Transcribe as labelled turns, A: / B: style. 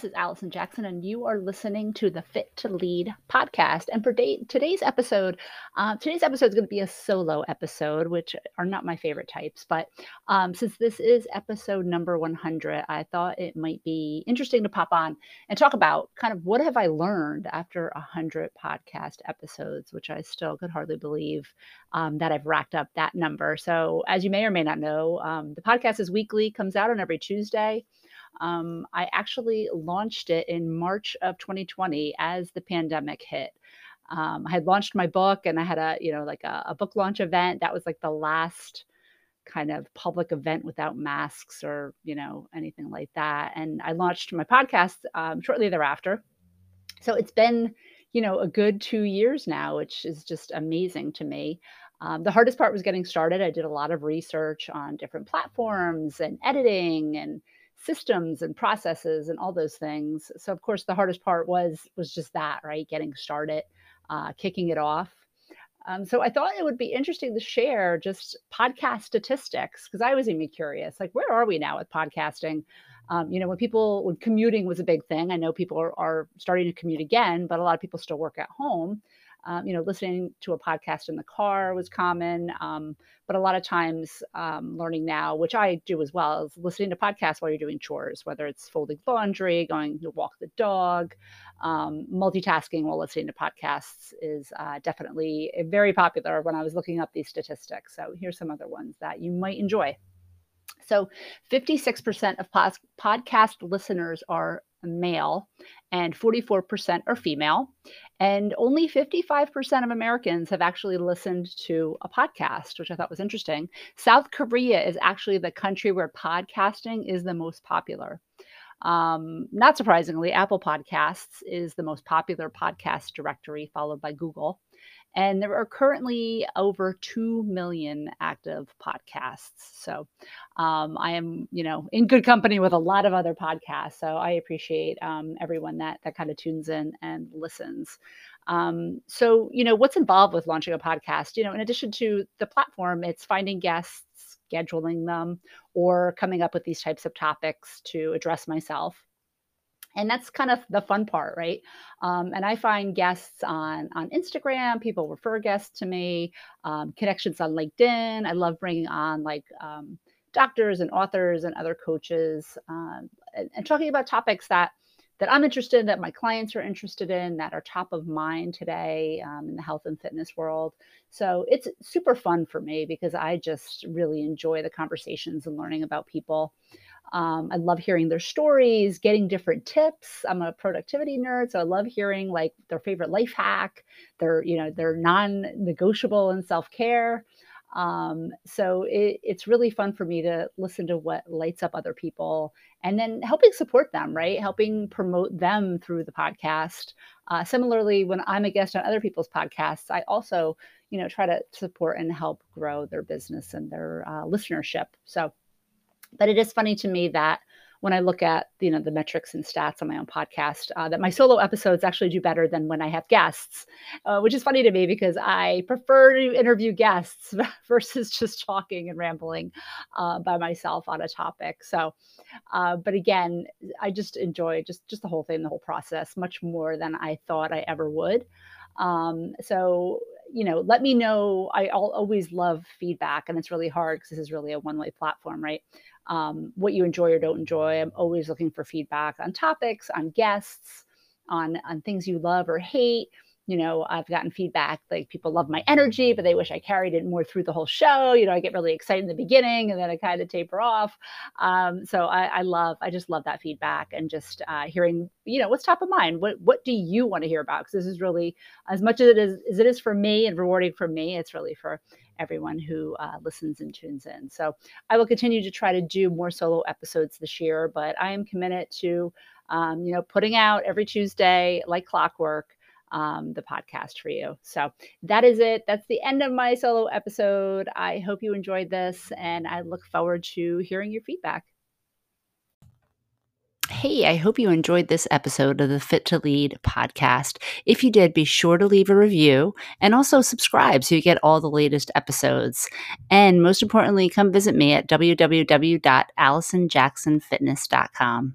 A: is Allison Jackson, and you are listening to the Fit to Lead podcast. And for day, today's episode, uh, today's episode is going to be a solo episode, which are not my favorite types. But um, since this is episode number 100, I thought it might be interesting to pop on and talk about kind of what have I learned after 100 podcast episodes, which I still could hardly believe um, that I've racked up that number. So, as you may or may not know, um, the podcast is weekly, comes out on every Tuesday. Um, I actually launched it in March of 2020 as the pandemic hit. Um, I had launched my book and I had a, you know, like a, a book launch event. That was like the last kind of public event without masks or, you know, anything like that. And I launched my podcast um, shortly thereafter. So it's been, you know, a good two years now, which is just amazing to me. Um, the hardest part was getting started. I did a lot of research on different platforms and editing and systems and processes and all those things. So of course the hardest part was was just that, right? Getting started, uh, kicking it off. Um, so I thought it would be interesting to share just podcast statistics because I was even curious, like where are we now with podcasting? Um, you know, when people when commuting was a big thing, I know people are, are starting to commute again, but a lot of people still work at home um, you know, listening to a podcast in the car was common. Um, but a lot of times, um, learning now, which I do as well, is listening to podcasts while you're doing chores, whether it's folding laundry, going to walk the dog, um, multitasking while listening to podcasts is uh, definitely very popular when I was looking up these statistics. So here's some other ones that you might enjoy. So 56% of pos- podcast listeners are male and 44% are female. And only 55% of Americans have actually listened to a podcast, which I thought was interesting. South Korea is actually the country where podcasting is the most popular. Um, not surprisingly, Apple Podcasts is the most popular podcast directory, followed by Google. And there are currently over 2 million active podcasts. So um, I am, you know, in good company with a lot of other podcasts. So I appreciate um, everyone that, that kind of tunes in and listens. Um, so, you know, what's involved with launching a podcast? You know, in addition to the platform, it's finding guests, scheduling them, or coming up with these types of topics to address myself. And that's kind of the fun part right? Um, and i find guests on on instagram people refer guests to me um, connections on linkedin. I love bringing on like um, doctors and authors and other coaches um, and, and, talking about topics that that i'm interested in that my clients are interested in that are top of mind today um, in the health and fitness world so it's super fun for me because i just really enjoy the conversations and learning about people um, I love hearing their stories, getting different tips. I'm a productivity nerd, so I love hearing like their favorite life hack, their you know their non-negotiable in self-care. Um, so it, it's really fun for me to listen to what lights up other people and then helping support them, right? Helping promote them through the podcast. Uh, similarly, when I'm a guest on other people's podcasts, I also, you know, try to support and help grow their business and their uh, listenership. So but it is funny to me that when I look at you know the metrics and stats on my own podcast, uh, that my solo episodes actually do better than when I have guests, uh, which is funny to me because I prefer to interview guests versus just talking and rambling uh, by myself on a topic. So, uh, but again, I just enjoy just just the whole thing, the whole process, much more than I thought I ever would. Um, so you know, let me know. I always love feedback, and it's really hard because this is really a one way platform, right? Um, what you enjoy or don't enjoy. I'm always looking for feedback on topics, on guests, on on things you love or hate. You know, I've gotten feedback like people love my energy, but they wish I carried it more through the whole show. You know, I get really excited in the beginning and then I kind of taper off. Um, so I, I, love, I just love that feedback and just uh, hearing, you know, what's top of mind. What what do you want to hear about? Because this is really as much as it is as it is for me and rewarding for me. It's really for everyone who uh, listens and tunes in. So I will continue to try to do more solo episodes this year, but I am committed to, um, you know, putting out every Tuesday like clockwork. Um, the podcast for you. So that is it. That's the end of my solo episode. I hope you enjoyed this and I look forward to hearing your feedback. Hey, I hope you enjoyed this episode of the Fit to Lead podcast. If you did, be sure to leave a review and also subscribe so you get all the latest episodes. And most importantly, come visit me at www.allisonjacksonfitness.com.